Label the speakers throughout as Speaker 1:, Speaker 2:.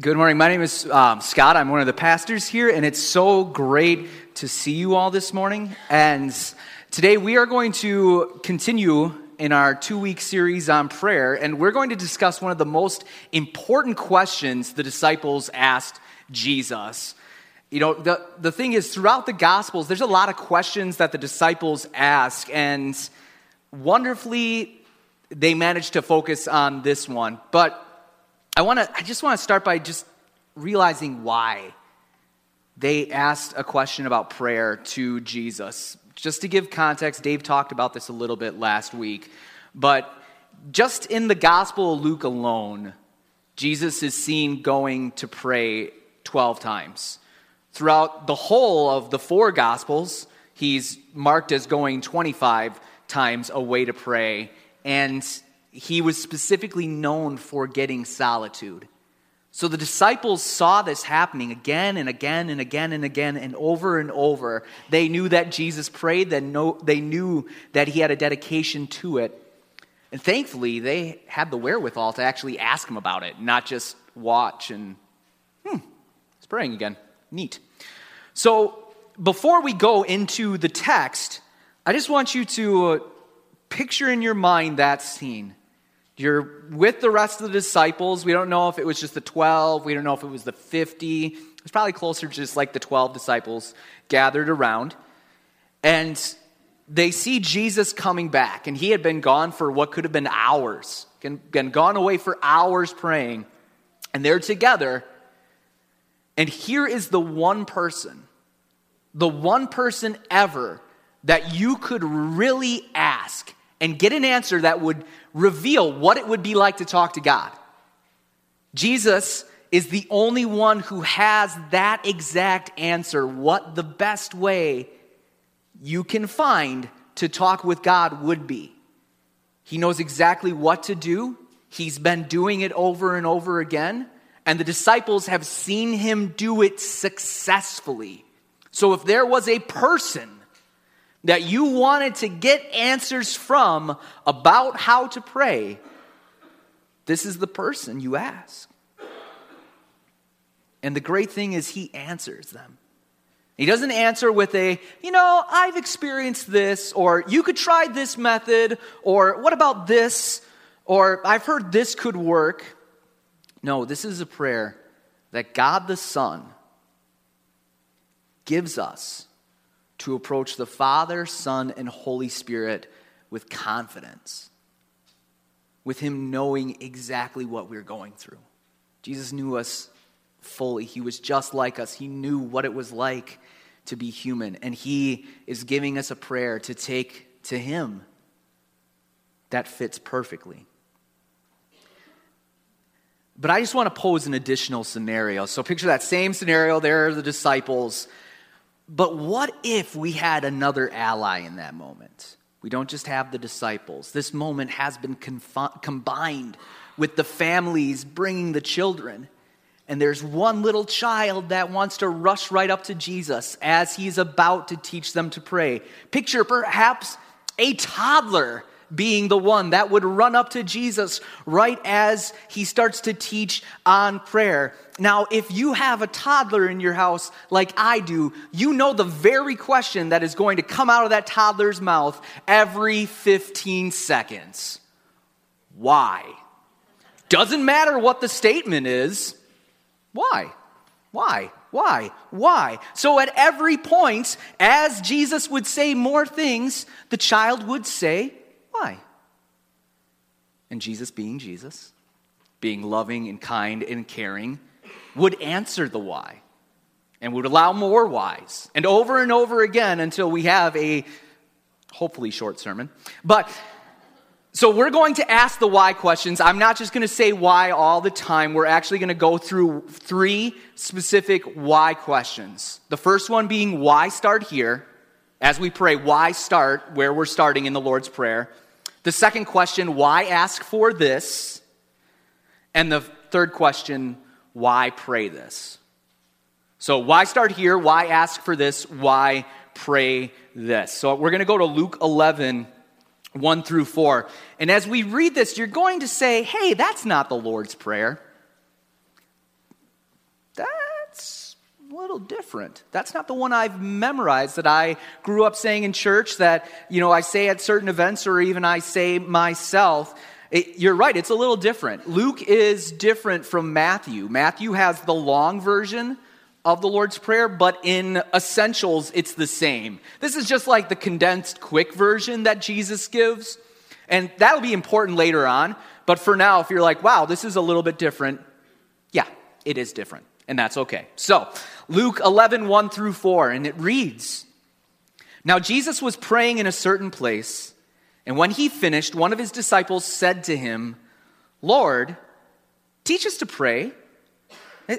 Speaker 1: Good morning. My name is um, Scott. I'm one of the pastors here, and it's so great to see you all this morning. And today we are going to continue in our two week series on prayer, and we're going to discuss one of the most important questions the disciples asked Jesus. You know, the, the thing is, throughout the Gospels, there's a lot of questions that the disciples ask, and wonderfully, they managed to focus on this one. But I want to I just want to start by just realizing why they asked a question about prayer to Jesus. Just to give context, Dave talked about this a little bit last week, but just in the Gospel of Luke alone, Jesus is seen going to pray 12 times. Throughout the whole of the four Gospels, he's marked as going 25 times away to pray. And he was specifically known for getting solitude. So the disciples saw this happening again and again and again and again and over and over. They knew that Jesus prayed, they knew that he had a dedication to it. And thankfully, they had the wherewithal to actually ask him about it, not just watch and, hmm, he's praying again. Neat. So before we go into the text, I just want you to picture in your mind that scene. You're with the rest of the disciples. We don't know if it was just the 12, we don't know if it was the 50. It's probably closer to just like the 12 disciples gathered around. And they see Jesus coming back, and he had been gone for what could have been hours, been gone away for hours praying. And they're together. And here is the one person, the one person ever that you could really ask and get an answer that would reveal what it would be like to talk to God. Jesus is the only one who has that exact answer, what the best way you can find to talk with God would be. He knows exactly what to do. He's been doing it over and over again, and the disciples have seen him do it successfully. So if there was a person that you wanted to get answers from about how to pray, this is the person you ask. And the great thing is, he answers them. He doesn't answer with a, you know, I've experienced this, or you could try this method, or what about this, or I've heard this could work. No, this is a prayer that God the Son gives us to approach the Father, Son, and Holy Spirit with confidence, with Him knowing exactly what we're going through. Jesus knew us fully. He was just like us. He knew what it was like to be human. And He is giving us a prayer to take to Him that fits perfectly. But I just want to pose an additional scenario. So picture that same scenario. There are the disciples. But what if we had another ally in that moment? We don't just have the disciples. This moment has been confi- combined with the families bringing the children. And there's one little child that wants to rush right up to Jesus as he's about to teach them to pray. Picture perhaps a toddler being the one that would run up to Jesus right as he starts to teach on prayer. Now, if you have a toddler in your house like I do, you know the very question that is going to come out of that toddler's mouth every 15 seconds Why? Doesn't matter what the statement is. Why? Why? Why? Why? So at every point, as Jesus would say more things, the child would say, why? And Jesus, being Jesus, being loving and kind and caring, would answer the why and would allow more whys and over and over again until we have a hopefully short sermon. But so we're going to ask the why questions. I'm not just going to say why all the time. We're actually going to go through three specific why questions. The first one being why start here? As we pray, why start where we're starting in the Lord's Prayer? The second question, why ask for this? And the third question, why pray this? So, why start here? Why ask for this? Why pray this? So, we're going to go to Luke 11, 1 through 4. And as we read this, you're going to say, hey, that's not the Lord's Prayer. Little different. That's not the one I've memorized that I grew up saying in church that, you know, I say at certain events or even I say myself. It, you're right, it's a little different. Luke is different from Matthew. Matthew has the long version of the Lord's Prayer, but in essentials, it's the same. This is just like the condensed, quick version that Jesus gives. And that'll be important later on. But for now, if you're like, wow, this is a little bit different, yeah, it is different. And that's okay. So, Luke 11, 1 through 4, and it reads Now Jesus was praying in a certain place, and when he finished, one of his disciples said to him, Lord, teach us to pray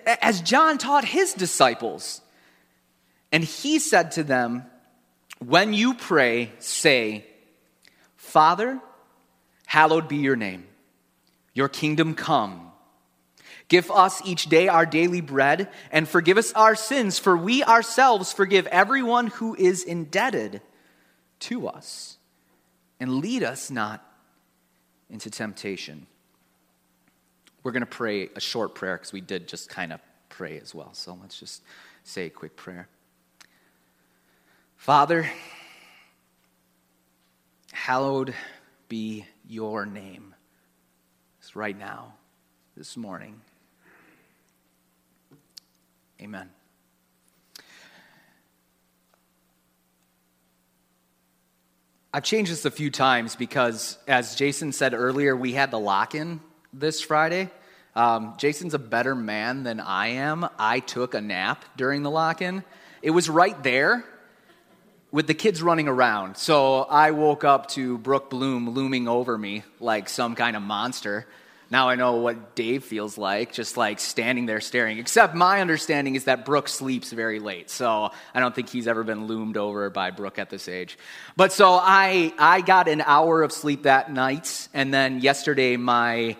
Speaker 1: as John taught his disciples. And he said to them, When you pray, say, Father, hallowed be your name, your kingdom come. Give us each day our daily bread, and forgive us our sins, for we ourselves forgive everyone who is indebted to us. And lead us not into temptation we're going to pray a short prayer because we did just kind of pray as well. So let's just say a quick prayer. Father, hallowed be your name. It's right now, this morning. Amen. I've changed this a few times because, as Jason said earlier, we had the lock in this Friday. Um, Jason's a better man than I am. I took a nap during the lock in. It was right there with the kids running around. So I woke up to Brooke Bloom looming over me like some kind of monster. Now I know what Dave feels like, just like standing there staring. Except my understanding is that Brooke sleeps very late, so I don't think he's ever been loomed over by Brooke at this age. But so I, I got an hour of sleep that night, and then yesterday my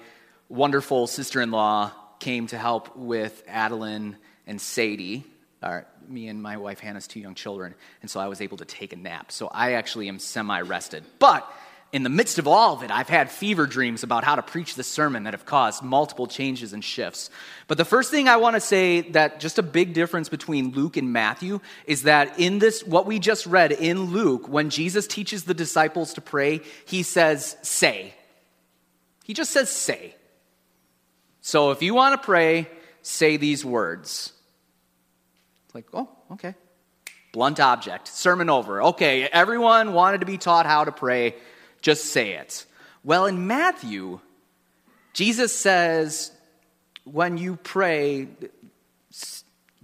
Speaker 1: wonderful sister in law came to help with Adeline and Sadie, our, me and my wife Hannah's two young children, and so I was able to take a nap. So I actually am semi rested. But in the midst of all of it, I've had fever dreams about how to preach the sermon that have caused multiple changes and shifts. But the first thing I want to say that just a big difference between Luke and Matthew is that in this, what we just read in Luke, when Jesus teaches the disciples to pray, he says, say. He just says, say. So if you want to pray, say these words. It's like, oh, okay. Blunt object. Sermon over. Okay, everyone wanted to be taught how to pray. Just say it. Well, in Matthew, Jesus says, when you pray,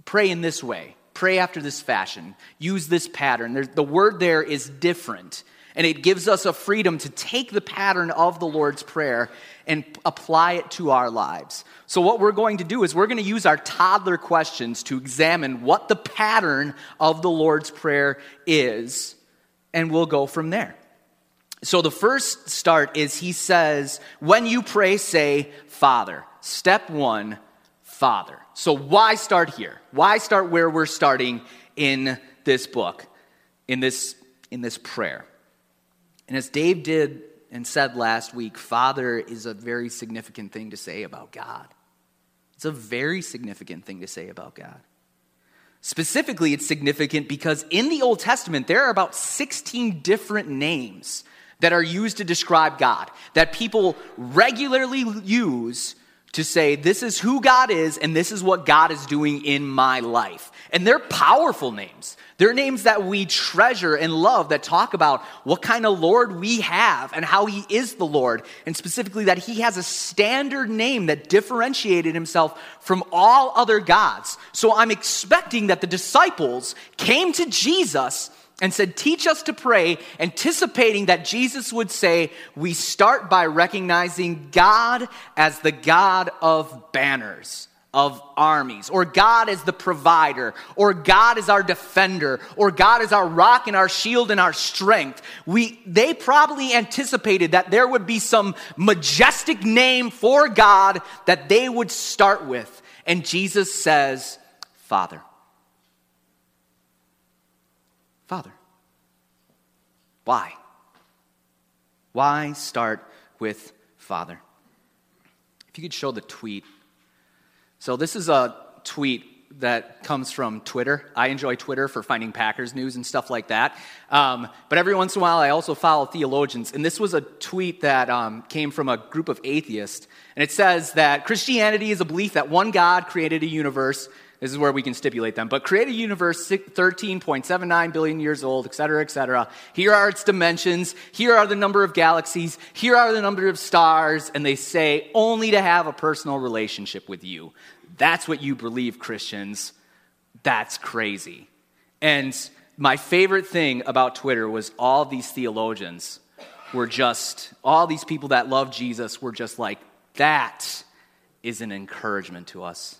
Speaker 1: pray in this way. Pray after this fashion. Use this pattern. There's, the word there is different. And it gives us a freedom to take the pattern of the Lord's Prayer and apply it to our lives. So, what we're going to do is we're going to use our toddler questions to examine what the pattern of the Lord's Prayer is, and we'll go from there. So, the first start is he says, When you pray, say, Father. Step one, Father. So, why start here? Why start where we're starting in this book, in this, in this prayer? And as Dave did and said last week, Father is a very significant thing to say about God. It's a very significant thing to say about God. Specifically, it's significant because in the Old Testament, there are about 16 different names that are used to describe God, that people regularly use to say, this is who God is and this is what God is doing in my life. And they're powerful names. They're names that we treasure and love that talk about what kind of Lord we have and how He is the Lord, and specifically that He has a standard name that differentiated Himself from all other gods. So I'm expecting that the disciples came to Jesus and said, Teach us to pray, anticipating that Jesus would say, We start by recognizing God as the God of banners of armies, or God is the provider, or God is our defender, or God is our rock and our shield and our strength. We, they probably anticipated that there would be some majestic name for God that they would start with. And Jesus says, Father. Father. Why? Why start with Father? If you could show the tweet so, this is a tweet that comes from Twitter. I enjoy Twitter for finding Packers news and stuff like that. Um, but every once in a while, I also follow theologians. And this was a tweet that um, came from a group of atheists. And it says that Christianity is a belief that one God created a universe this is where we can stipulate them. But create a universe 13.79 billion years old, et cetera, et cetera. Here are its dimensions. Here are the number of galaxies. Here are the number of stars. And they say only to have a personal relationship with you. That's what you believe, Christians. That's crazy. And my favorite thing about Twitter was all these theologians were just, all these people that love Jesus were just like, that is an encouragement to us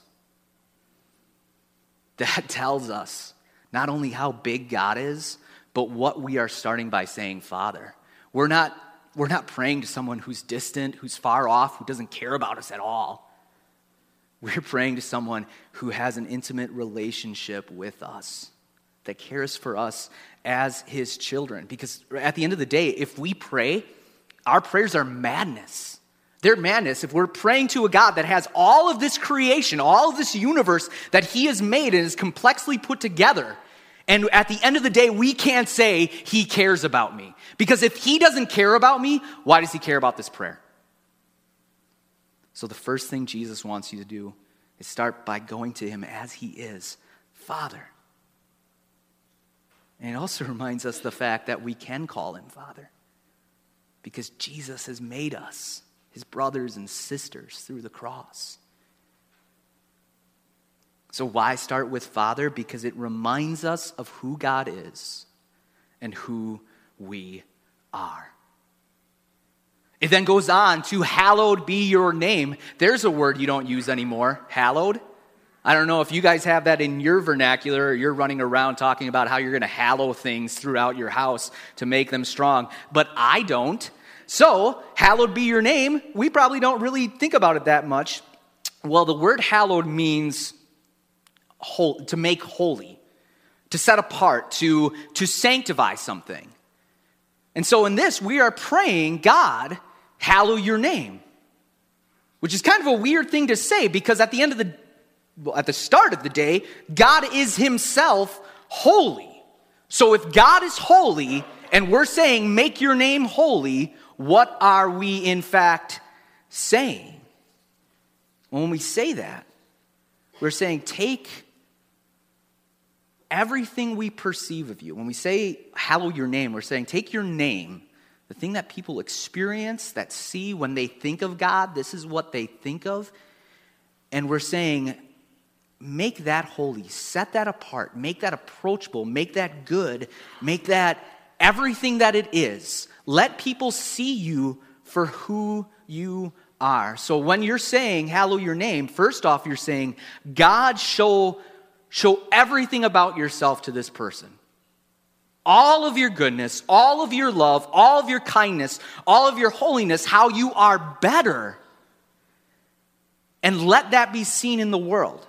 Speaker 1: that tells us not only how big God is, but what we are starting by saying, Father. We're not, we're not praying to someone who's distant, who's far off, who doesn't care about us at all. We're praying to someone who has an intimate relationship with us, that cares for us as his children. Because at the end of the day, if we pray, our prayers are madness. They're madness if we're praying to a God that has all of this creation, all of this universe that He has made and is complexly put together. And at the end of the day, we can't say He cares about me. Because if He doesn't care about me, why does He care about this prayer? So the first thing Jesus wants you to do is start by going to Him as He is Father. And it also reminds us the fact that we can call Him Father because Jesus has made us his brothers and sisters through the cross. So, why start with Father? Because it reminds us of who God is and who we are. It then goes on to hallowed be your name. There's a word you don't use anymore hallowed. I don't know if you guys have that in your vernacular you're running around talking about how you're going to hallow things throughout your house to make them strong, but I don't. So, hallowed be your name, we probably don't really think about it that much. Well, the word hallowed means whole, to make holy, to set apart, to, to sanctify something. And so, in this, we are praying, God, hallow your name, which is kind of a weird thing to say because at the end of the well, at the start of the day, God is himself holy. So if God is holy and we're saying, make your name holy, what are we in fact saying? When we say that, we're saying, take everything we perceive of you. When we say, hallow your name, we're saying, take your name, the thing that people experience, that see when they think of God, this is what they think of. And we're saying, make that holy, set that apart, make that approachable, make that good, make that everything that it is. Let people see you for who you are. So when you're saying, hallow your name, first off, you're saying, God, show, show everything about yourself to this person. All of your goodness, all of your love, all of your kindness, all of your holiness, how you are better. And let that be seen in the world.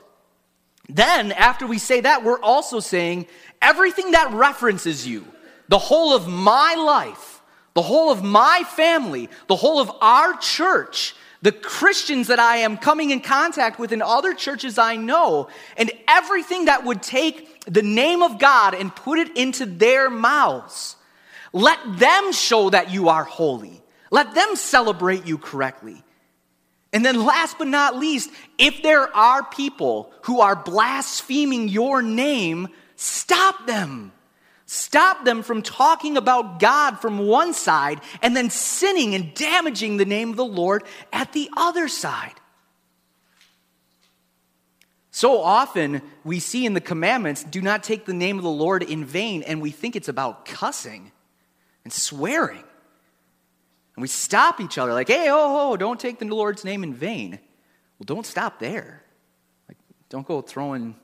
Speaker 1: Then, after we say that, we're also saying everything that references you, the whole of my life, the whole of my family, the whole of our church, the Christians that I am coming in contact with in other churches I know, and everything that would take the name of God and put it into their mouths. Let them show that you are holy. Let them celebrate you correctly. And then, last but not least, if there are people who are blaspheming your name, stop them. Stop them from talking about God from one side and then sinning and damaging the name of the Lord at the other side. So often we see in the commandments, do not take the name of the Lord in vain, and we think it's about cussing and swearing. And we stop each other like, hey, oh, oh, don't take the Lord's name in vain. Well, don't stop there. Like, don't go throwing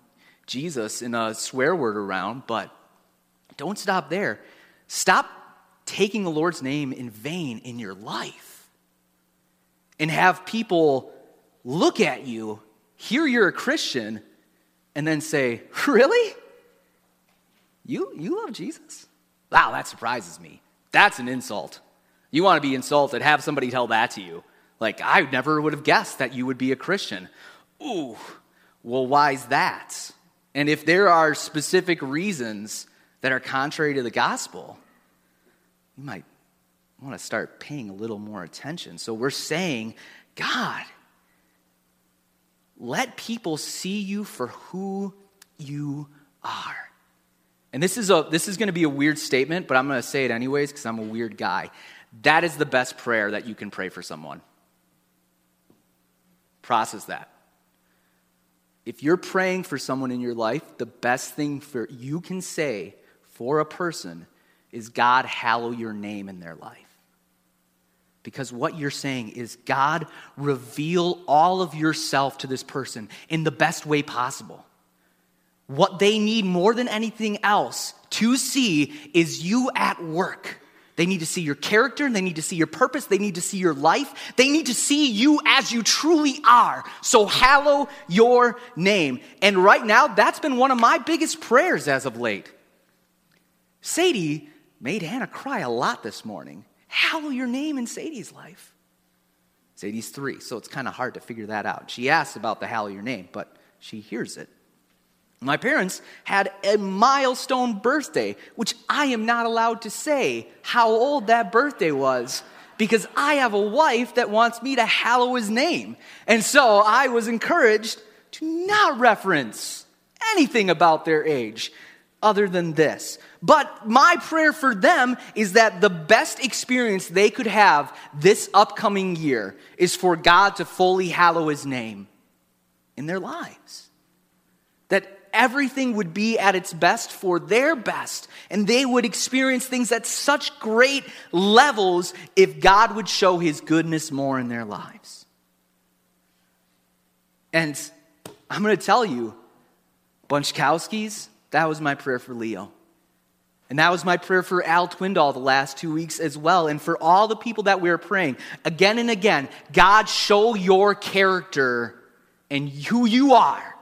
Speaker 1: Jesus in a swear word around, but don't stop there. Stop taking the Lord's name in vain in your life and have people look at you, hear you're a Christian, and then say, Really? You, you love Jesus? Wow, that surprises me. That's an insult. You want to be insulted, have somebody tell that to you. Like, I never would have guessed that you would be a Christian. Ooh, well, why's that? And if there are specific reasons that are contrary to the gospel, you might want to start paying a little more attention. So we're saying, God, let people see you for who you are. And this is, a, this is going to be a weird statement, but I'm going to say it anyways because I'm a weird guy. That is the best prayer that you can pray for someone. Process that. If you're praying for someone in your life, the best thing for you can say for a person is God hallow your name in their life. Because what you're saying is, God, reveal all of yourself to this person in the best way possible. What they need more than anything else to see is you at work. They need to see your character, they need to see your purpose, they need to see your life, they need to see you as you truly are. So, hallow your name. And right now, that's been one of my biggest prayers as of late. Sadie made Hannah cry a lot this morning hallow your name in Sadie's life. Sadie's three, so it's kind of hard to figure that out. She asks about the hallow your name, but she hears it. My parents had a milestone birthday, which I am not allowed to say how old that birthday was because I have a wife that wants me to hallow his name. And so I was encouraged to not reference anything about their age other than this. But my prayer for them is that the best experience they could have this upcoming year is for God to fully hallow his name in their lives. That everything would be at its best for their best, and they would experience things at such great levels if God would show his goodness more in their lives. And I'm going to tell you, Bunchkowskis, that was my prayer for Leo. And that was my prayer for Al Twindall the last two weeks as well. And for all the people that we are praying, again and again, God, show your character and who you are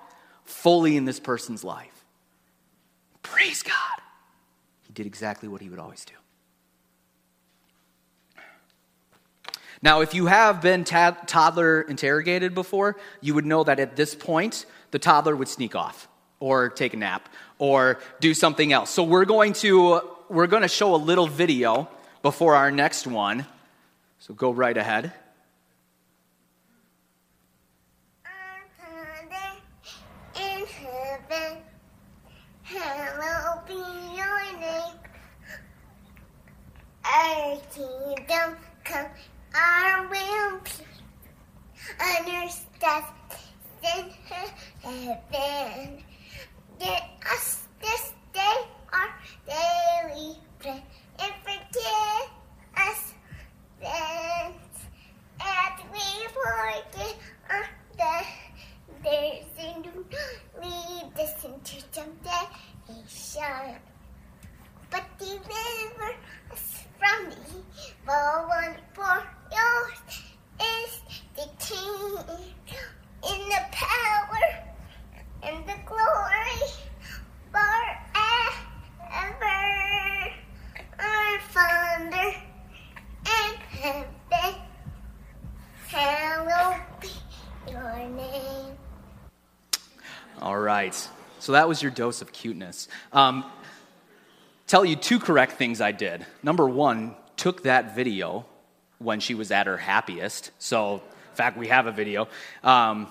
Speaker 1: fully in this person's life. Praise God. He did exactly what he would always do. Now, if you have been toddler interrogated before, you would know that at this point, the toddler would sneak off or take a nap or do something else. So we're going to we're going to show a little video before our next one. So go right ahead.
Speaker 2: Our kingdom come, our will be understand in heaven. Get us. This day our daily bread. And forgive us sins as we forgive our debtors. And do not lead us into temptation, but deliver us from evil one. For yours is the kingdom in the power and the glory forever. Our Father in heaven, hallowed be your name.
Speaker 1: All right. So that was your dose of cuteness. Um, tell you two correct things I did. Number one, took that video when she was at her happiest. So, in fact, we have a video. Um,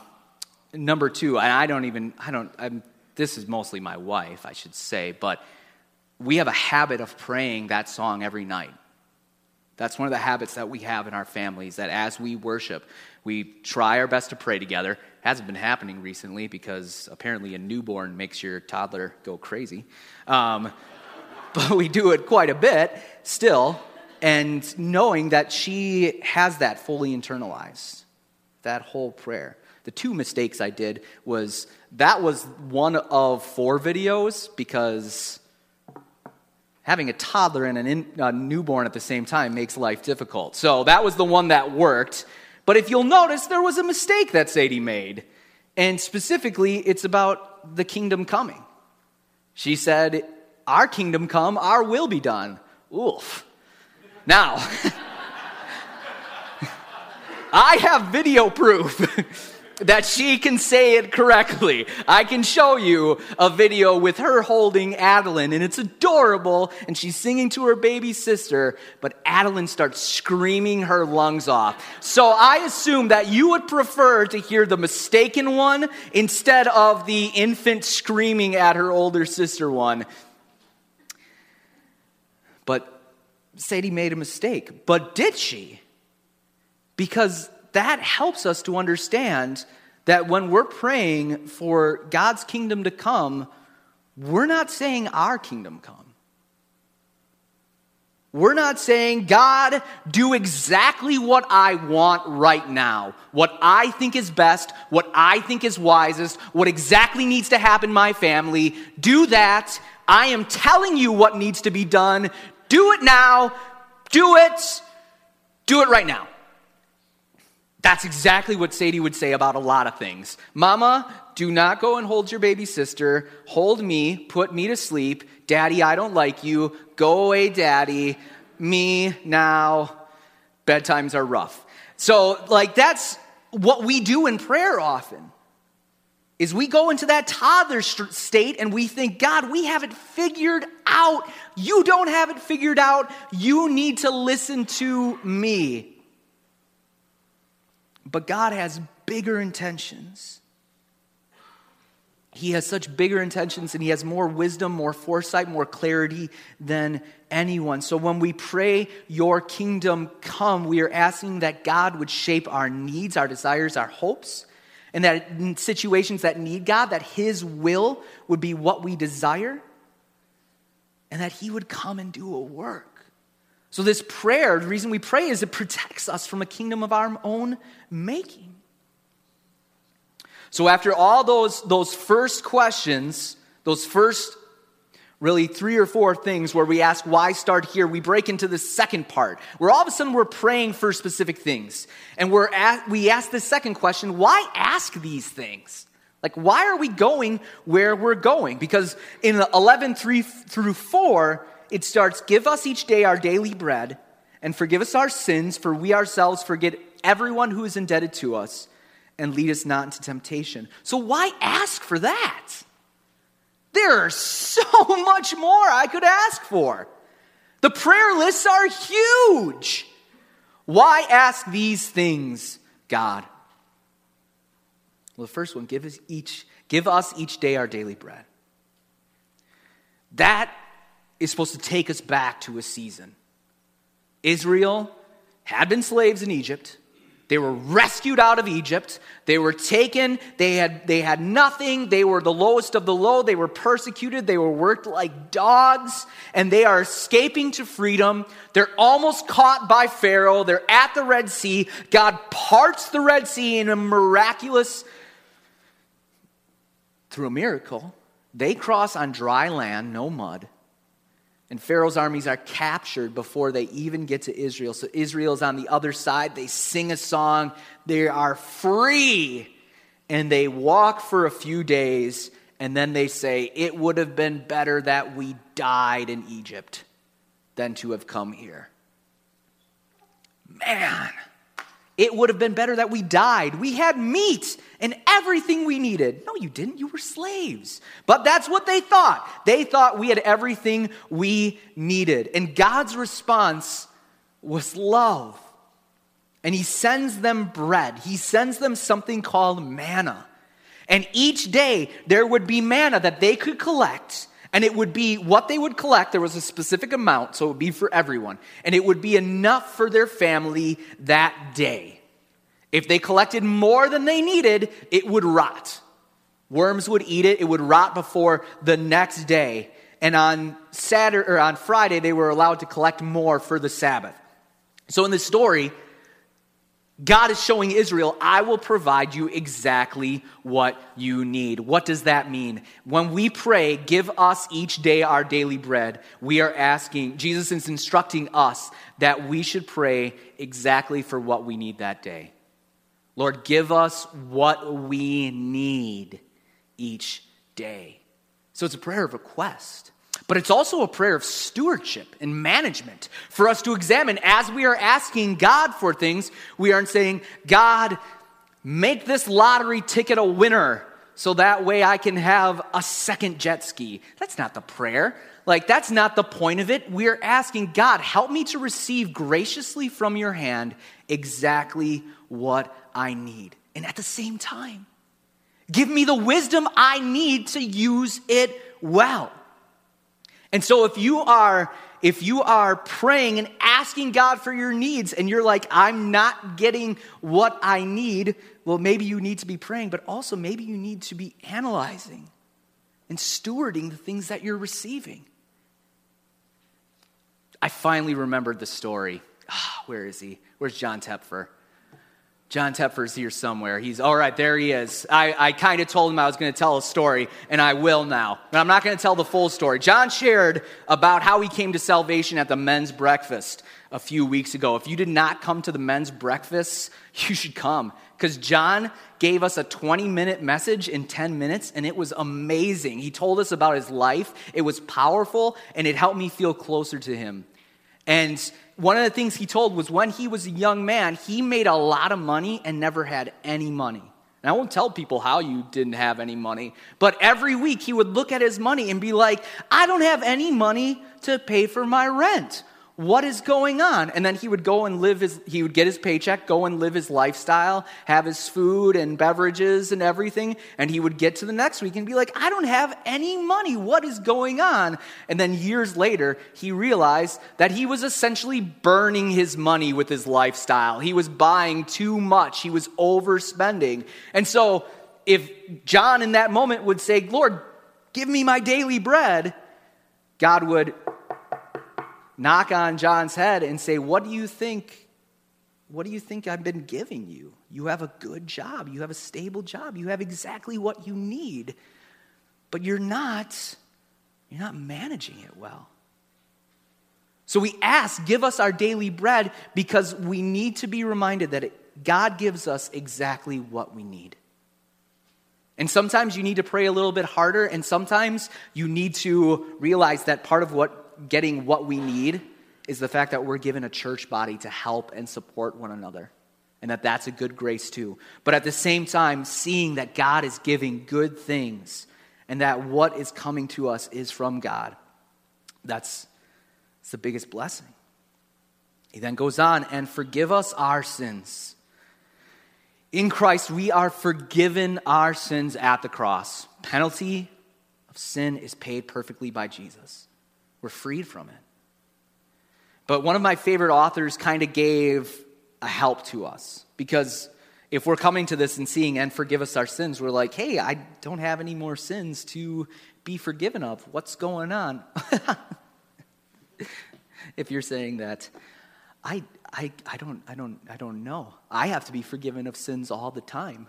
Speaker 1: number two, and I don't even, I don't, I'm, this is mostly my wife, I should say, but we have a habit of praying that song every night. That's one of the habits that we have in our families that as we worship, we try our best to pray together. Hasn't been happening recently because apparently a newborn makes your toddler go crazy. Um, but we do it quite a bit still, and knowing that she has that fully internalized, that whole prayer. The two mistakes I did was that was one of four videos because having a toddler and in, a newborn at the same time makes life difficult. So that was the one that worked. But if you'll notice, there was a mistake that Sadie made. And specifically, it's about the kingdom coming. She said, Our kingdom come, our will be done. Oof. Now, I have video proof that she can say it correctly. I can show you a video with her holding Adeline, and it's adorable, and she's singing to her baby sister, but Adeline starts screaming her lungs off. So I assume that you would prefer to hear the mistaken one instead of the infant screaming at her older sister one. But Sadie made a mistake. But did she? Because that helps us to understand that when we're praying for God's kingdom to come, we're not saying our kingdom come. We're not saying, God, do exactly what I want right now, what I think is best, what I think is wisest, what exactly needs to happen in my family. Do that. I am telling you what needs to be done. Do it now. Do it. Do it right now. That's exactly what Sadie would say about a lot of things. Mama, do not go and hold your baby sister. Hold me, put me to sleep. Daddy, I don't like you. Go away, daddy. Me now. Bedtimes are rough. So, like, that's what we do in prayer often. Is we go into that toddler state and we think, God, we have it figured out. You don't have it figured out. You need to listen to me. But God has bigger intentions. He has such bigger intentions and he has more wisdom, more foresight, more clarity than anyone. So when we pray, Your kingdom come, we are asking that God would shape our needs, our desires, our hopes, and that in situations that need God, that His will would be what we desire, and that He would come and do a work. So, this prayer, the reason we pray is it protects us from a kingdom of our own making. So, after all those, those first questions, those first really three or four things where we ask why start here? We break into the second part where all of a sudden we're praying for specific things. And we're at, we ask the second question why ask these things? Like why are we going where we're going? Because in 11 3 through 4 it starts Give us each day our daily bread, and forgive us our sins, for we ourselves forget everyone who is indebted to us, and lead us not into temptation. So, why ask for that? There are so much more I could ask for. The prayer lists are huge. Why ask these things, God? Well, the first one, give us each, give us each day our daily bread. That is supposed to take us back to a season. Israel had been slaves in Egypt. They were rescued out of Egypt. They were taken. They had, they had nothing. They were the lowest of the low. They were persecuted. They were worked like dogs. And they are escaping to freedom. They're almost caught by Pharaoh. They're at the Red Sea. God parts the Red Sea in a miraculous, through a miracle. They cross on dry land, no mud. And Pharaoh's armies are captured before they even get to Israel. So Israel's on the other side. They sing a song. They are free. And they walk for a few days. And then they say, It would have been better that we died in Egypt than to have come here. Man. It would have been better that we died. We had meat and everything we needed. No, you didn't. You were slaves. But that's what they thought. They thought we had everything we needed. And God's response was love. And He sends them bread, He sends them something called manna. And each day there would be manna that they could collect. And it would be what they would collect. There was a specific amount, so it would be for everyone. And it would be enough for their family that day. If they collected more than they needed, it would rot. Worms would eat it, it would rot before the next day. And on Saturday or on Friday, they were allowed to collect more for the Sabbath. So in this story, God is showing Israel, I will provide you exactly what you need. What does that mean? When we pray, give us each day our daily bread, we are asking, Jesus is instructing us that we should pray exactly for what we need that day. Lord, give us what we need each day. So it's a prayer of request. But it's also a prayer of stewardship and management for us to examine as we are asking God for things. We aren't saying, God, make this lottery ticket a winner so that way I can have a second jet ski. That's not the prayer. Like, that's not the point of it. We're asking God, help me to receive graciously from your hand exactly what I need. And at the same time, give me the wisdom I need to use it well. And so if you are if you are praying and asking God for your needs and you're like I'm not getting what I need, well maybe you need to be praying, but also maybe you need to be analyzing and stewarding the things that you're receiving. I finally remembered the story. Ah, where is he? Where's John Tepfer? John Tepfer's here somewhere. He's all right, there he is. I, I kind of told him I was going to tell a story, and I will now. But I'm not going to tell the full story. John shared about how he came to salvation at the men's breakfast a few weeks ago. If you did not come to the men's breakfast, you should come because John gave us a 20 minute message in 10 minutes, and it was amazing. He told us about his life, it was powerful, and it helped me feel closer to him. And one of the things he told was when he was a young man, he made a lot of money and never had any money. And I won't tell people how you didn't have any money, but every week he would look at his money and be like, I don't have any money to pay for my rent what is going on? And then he would go and live his, he would get his paycheck, go and live his lifestyle, have his food and beverages and everything. And he would get to the next week and be like, I don't have any money. What is going on? And then years later, he realized that he was essentially burning his money with his lifestyle. He was buying too much, he was overspending. And so, if John in that moment would say, Lord, give me my daily bread, God would knock on John's head and say, What do you think? What do you think I've been giving you? You have a good job. You have a stable job. You have exactly what you need. But you're not you're not managing it well. So we ask, give us our daily bread because we need to be reminded that it, God gives us exactly what we need. And sometimes you need to pray a little bit harder, and sometimes you need to realize that part of what getting what we need is the fact that we're given a church body to help and support one another. And that that's a good grace too. But at the same time, seeing that God is giving good things and that what is coming to us is from God, that's, that's the biggest blessing. He then goes on and forgive us our sins. In Christ, we are forgiven our sins at the cross. Penalty of sin is paid perfectly by Jesus. We're freed from it. But one of my favorite authors kind of gave a help to us because if we're coming to this and seeing and forgive us our sins, we're like, hey, I don't have any more sins to be forgiven of. What's going on? if you're saying that, I, I, I, don't, I, don't, I don't know. I have to be forgiven of sins all the time.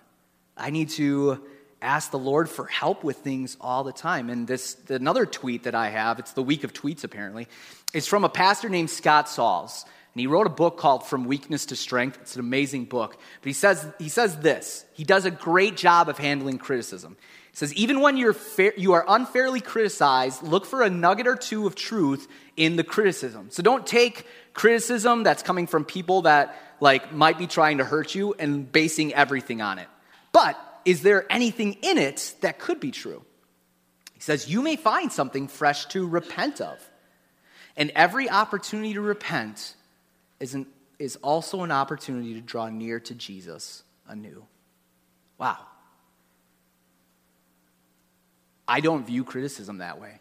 Speaker 1: I need to ask the Lord for help with things all the time. And this another tweet that I have, it's the week of tweets apparently, is from a pastor named Scott Sauls. And he wrote a book called From Weakness to Strength. It's an amazing book. But he says, he says this. He does a great job of handling criticism. He says, even when you're fair, you are unfairly criticized, look for a nugget or two of truth in the criticism. So don't take criticism that's coming from people that like might be trying to hurt you and basing everything on it. But is there anything in it that could be true? He says, You may find something fresh to repent of. And every opportunity to repent is, an, is also an opportunity to draw near to Jesus anew. Wow. I don't view criticism that way.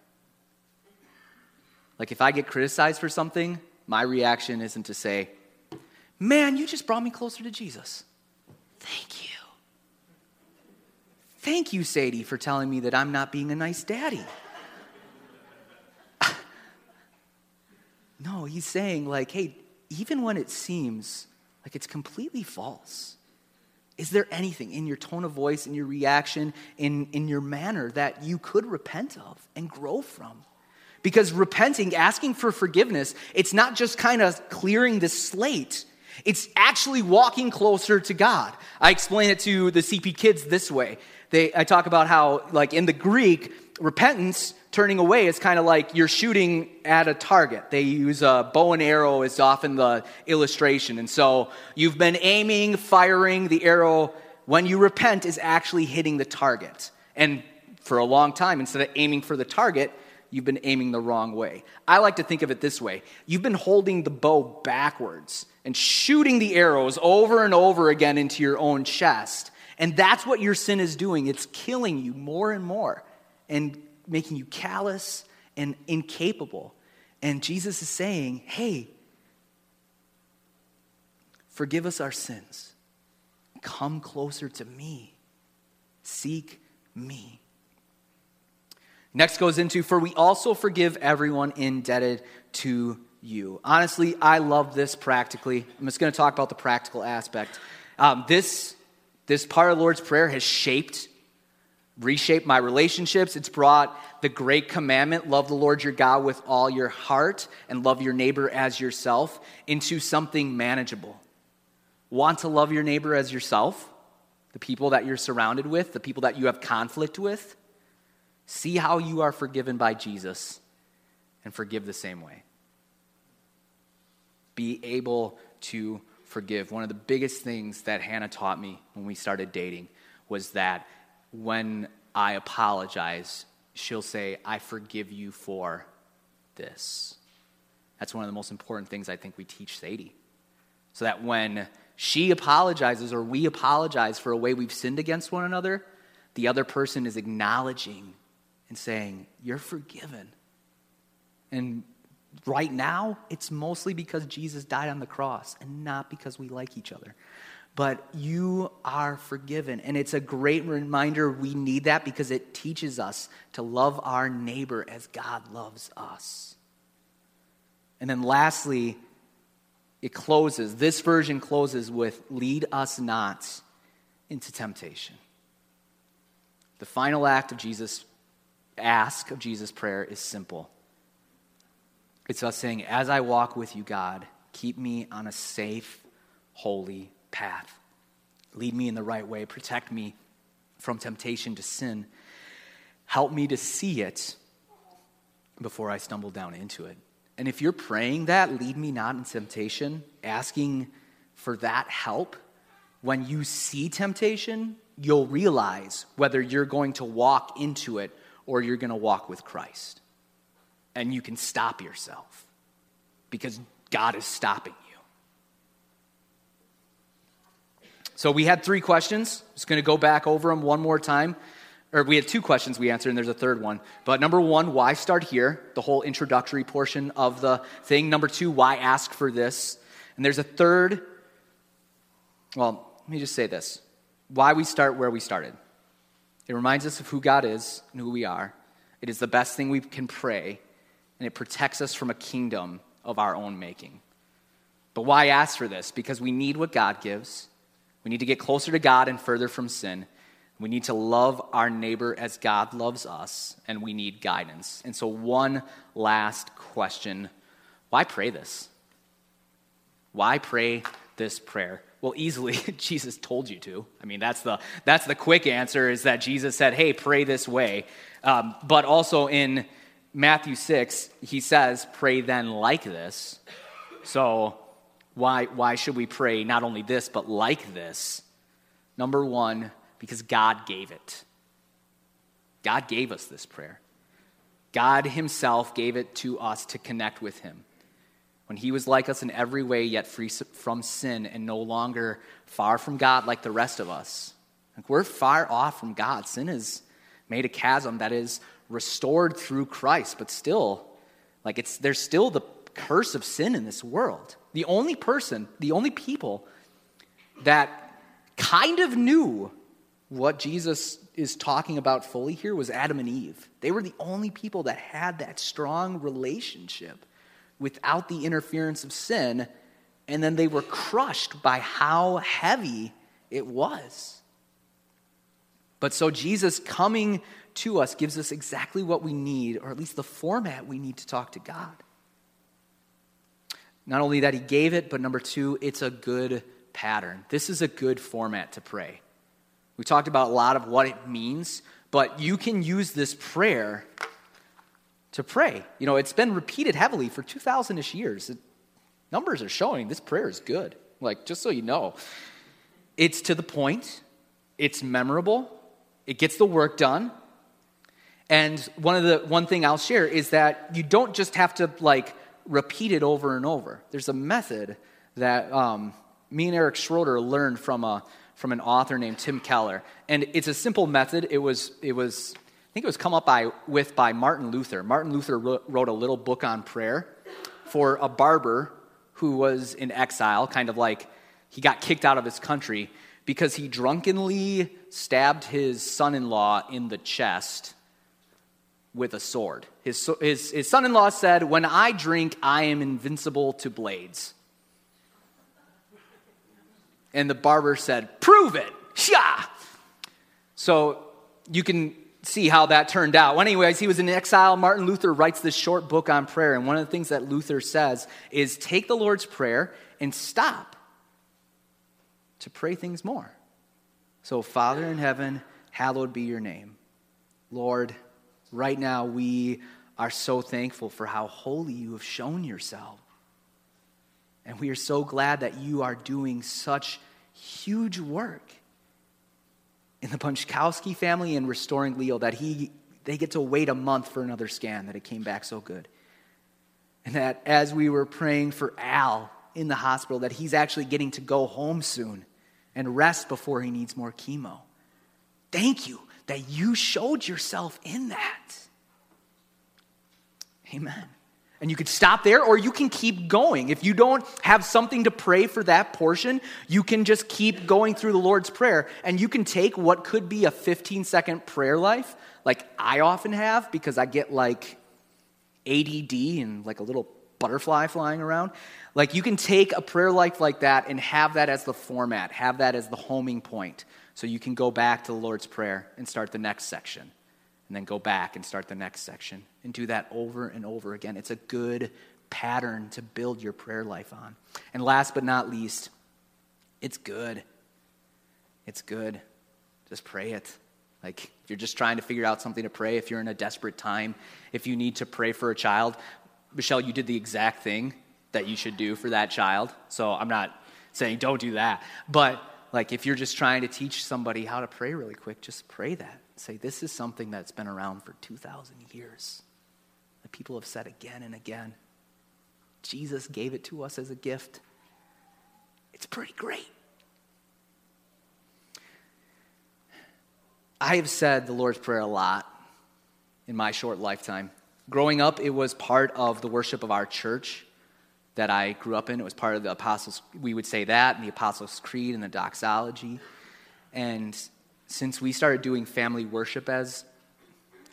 Speaker 1: Like, if I get criticized for something, my reaction isn't to say, Man, you just brought me closer to Jesus. Thank you. Thank you, Sadie, for telling me that I'm not being a nice daddy. no, he's saying, like, hey, even when it seems like it's completely false, is there anything in your tone of voice, in your reaction, in, in your manner that you could repent of and grow from? Because repenting, asking for forgiveness, it's not just kind of clearing the slate. It's actually walking closer to God. I explain it to the CP kids this way they, I talk about how, like in the Greek, repentance, turning away, is kind of like you're shooting at a target. They use a bow and arrow is often the illustration. And so you've been aiming, firing, the arrow when you repent is actually hitting the target. And for a long time, instead of aiming for the target, you've been aiming the wrong way. I like to think of it this way you've been holding the bow backwards and shooting the arrows over and over again into your own chest. And that's what your sin is doing. It's killing you more and more and making you callous and incapable. And Jesus is saying, hey, forgive us our sins. Come closer to me. Seek me. Next goes into, for we also forgive everyone indebted to you. Honestly, I love this practically. I'm just going to talk about the practical aspect. Um, this, this part of the Lord's Prayer has shaped, reshaped my relationships. It's brought the great commandment, love the Lord your God with all your heart and love your neighbor as yourself, into something manageable. Want to love your neighbor as yourself? The people that you're surrounded with, the people that you have conflict with? See how you are forgiven by Jesus and forgive the same way. Be able to forgive. One of the biggest things that Hannah taught me when we started dating was that when I apologize, she'll say, I forgive you for this. That's one of the most important things I think we teach Sadie. So that when she apologizes or we apologize for a way we've sinned against one another, the other person is acknowledging and saying, You're forgiven. And right now, it's mostly because Jesus died on the cross and not because we like each other. But you are forgiven. And it's a great reminder we need that because it teaches us to love our neighbor as God loves us. And then lastly, it closes, this version closes with lead us not into temptation. The final act of Jesus' ask of Jesus' prayer is simple. It's us saying, As I walk with you, God, keep me on a safe, holy path. Lead me in the right way. Protect me from temptation to sin. Help me to see it before I stumble down into it. And if you're praying that, lead me not in temptation, asking for that help, when you see temptation, you'll realize whether you're going to walk into it or you're going to walk with Christ. And you can stop yourself because God is stopping you. So we had three questions. I'm Just going to go back over them one more time. Or we had two questions we answered, and there's a third one. But number one, why start here? The whole introductory portion of the thing. Number two, why ask for this? And there's a third, well, let me just say this why we start where we started. It reminds us of who God is and who we are. It is the best thing we can pray, and it protects us from a kingdom of our own making. But why ask for this? Because we need what God gives. We need to get closer to God and further from sin. We need to love our neighbor as God loves us, and we need guidance. And so, one last question why pray this? Why pray this prayer? Well, easily, Jesus told you to. I mean, that's the, that's the quick answer is that Jesus said, hey, pray this way. Um, but also in Matthew 6, he says, pray then like this. So, why, why should we pray not only this, but like this? Number one, because God gave it. God gave us this prayer. God Himself gave it to us to connect with Him when he was like us in every way, yet free from sin and no longer far from God like the rest of us. Like we're far off from God. Sin has made a chasm that is restored through Christ, but still, like it's there's still the curse of sin in this world. The only person, the only people that kind of knew what Jesus is talking about fully here was Adam and Eve. They were the only people that had that strong relationship without the interference of sin, and then they were crushed by how heavy it was. But so Jesus coming to us gives us exactly what we need, or at least the format we need to talk to God. Not only that he gave it, but number two, it's a good pattern. This is a good format to pray. We talked about a lot of what it means, but you can use this prayer to pray. You know, it's been repeated heavily for 2,000 ish years. It, numbers are showing this prayer is good. Like, just so you know, it's to the point, it's memorable, it gets the work done. And one of the one thing I'll share is that you don't just have to like repeat it over and over. There's a method that um, me and Eric Schroeder learned from a from an author named Tim Keller, and it's a simple method. It was it was I think it was come up by with by Martin Luther. Martin Luther wrote a little book on prayer for a barber who was in exile, kind of like he got kicked out of his country because he drunkenly stabbed his son in law in the chest with a sword. His, his, his son in law said, When I drink, I am invincible to blades. And the barber said, Prove it! Sha! So you can see how that turned out. Well, anyways, he was in exile. Martin Luther writes this short book on prayer. And one of the things that Luther says is take the Lord's Prayer and stop to pray things more. So, Father in heaven, hallowed be your name. Lord, right now we are so thankful for how holy you have shown yourself. And we are so glad that you are doing such huge work in the Bunchkowski family and restoring Leo that he, they get to wait a month for another scan, that it came back so good. And that as we were praying for Al in the hospital, that he's actually getting to go home soon and rest before he needs more chemo. Thank you that you showed yourself in that. Amen. And you could stop there or you can keep going. If you don't have something to pray for that portion, you can just keep going through the Lord's Prayer. And you can take what could be a 15 second prayer life, like I often have, because I get like ADD and like a little butterfly flying around. Like you can take a prayer life like that and have that as the format, have that as the homing point. So you can go back to the Lord's Prayer and start the next section and then go back and start the next section and do that over and over again. It's a good pattern to build your prayer life on. And last but not least, it's good. It's good. Just pray it. Like, if you're just trying to figure out something to pray, if you're in a desperate time, if you need to pray for a child, Michelle, you did the exact thing that you should do for that child. So I'm not saying don't do that. But, like, if you're just trying to teach somebody how to pray really quick, just pray that. Say, this is something that's been around for 2,000 years. That people have said again and again. Jesus gave it to us as a gift. It's pretty great. I have said the Lord's Prayer a lot in my short lifetime. Growing up, it was part of the worship of our church that I grew up in. It was part of the Apostles, we would say that, and the Apostles' Creed and the doxology. And since we started doing family worship as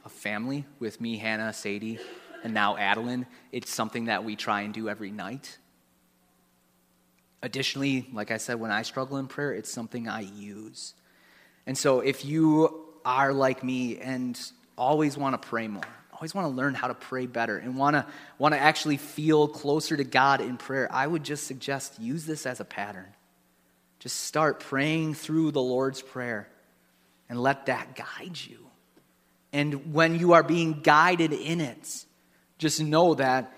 Speaker 1: a family with me, Hannah, Sadie, and now Adeline, it's something that we try and do every night. Additionally, like I said, when I struggle in prayer, it's something I use. And so if you are like me and always want to pray more, always want to learn how to pray better and want to want to actually feel closer to God in prayer, I would just suggest use this as a pattern. Just start praying through the Lord's prayer and let that guide you. And when you are being guided in it, just know that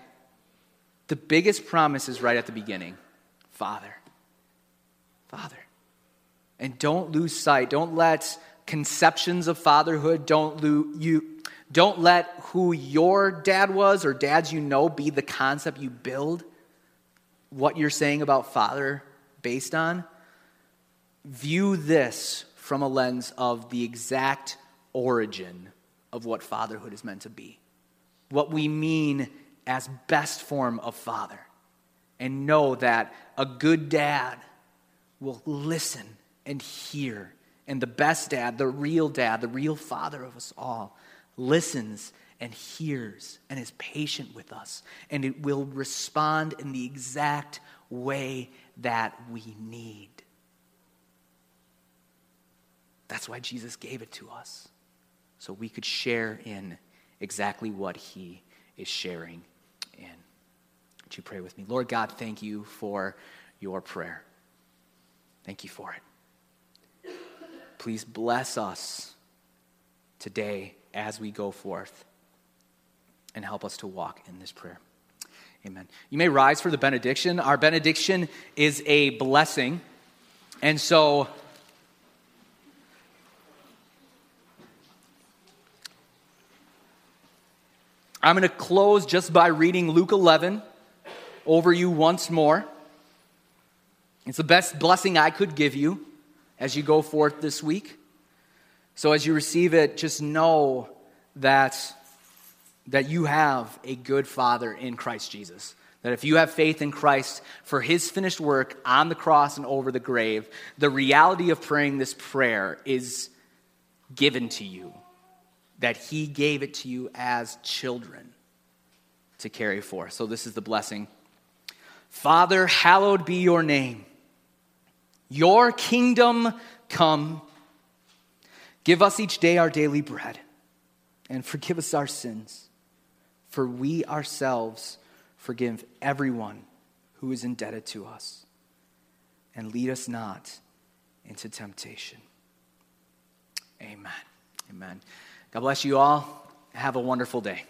Speaker 1: the biggest promise is right at the beginning Father. Father. And don't lose sight. Don't let conceptions of fatherhood, don't, lo- you, don't let who your dad was or dads you know be the concept you build what you're saying about father based on. View this from a lens of the exact origin of what fatherhood is meant to be, what we mean as best form of father. And know that a good dad will listen and hear. And the best dad, the real dad, the real father of us all, listens and hears and is patient with us. And it will respond in the exact way that we need. That's why Jesus gave it to us, so we could share in exactly what he is sharing in. Would you pray with me? Lord God, thank you for your prayer. Thank you for it. Please bless us today as we go forth and help us to walk in this prayer. Amen. You may rise for the benediction. Our benediction is a blessing. And so, I'm going to close just by reading Luke 11 over you once more. It's the best blessing I could give you as you go forth this week. So as you receive it, just know that, that you have a good Father in Christ Jesus. That if you have faith in Christ for his finished work on the cross and over the grave, the reality of praying this prayer is given to you. That he gave it to you as children to carry forth. So this is the blessing. Father, hallowed be your name. Your kingdom come. Give us each day our daily bread, and forgive us our sins, for we ourselves forgive everyone who is indebted to us. And lead us not into temptation. Amen. Amen. God bless you all. Have a wonderful day.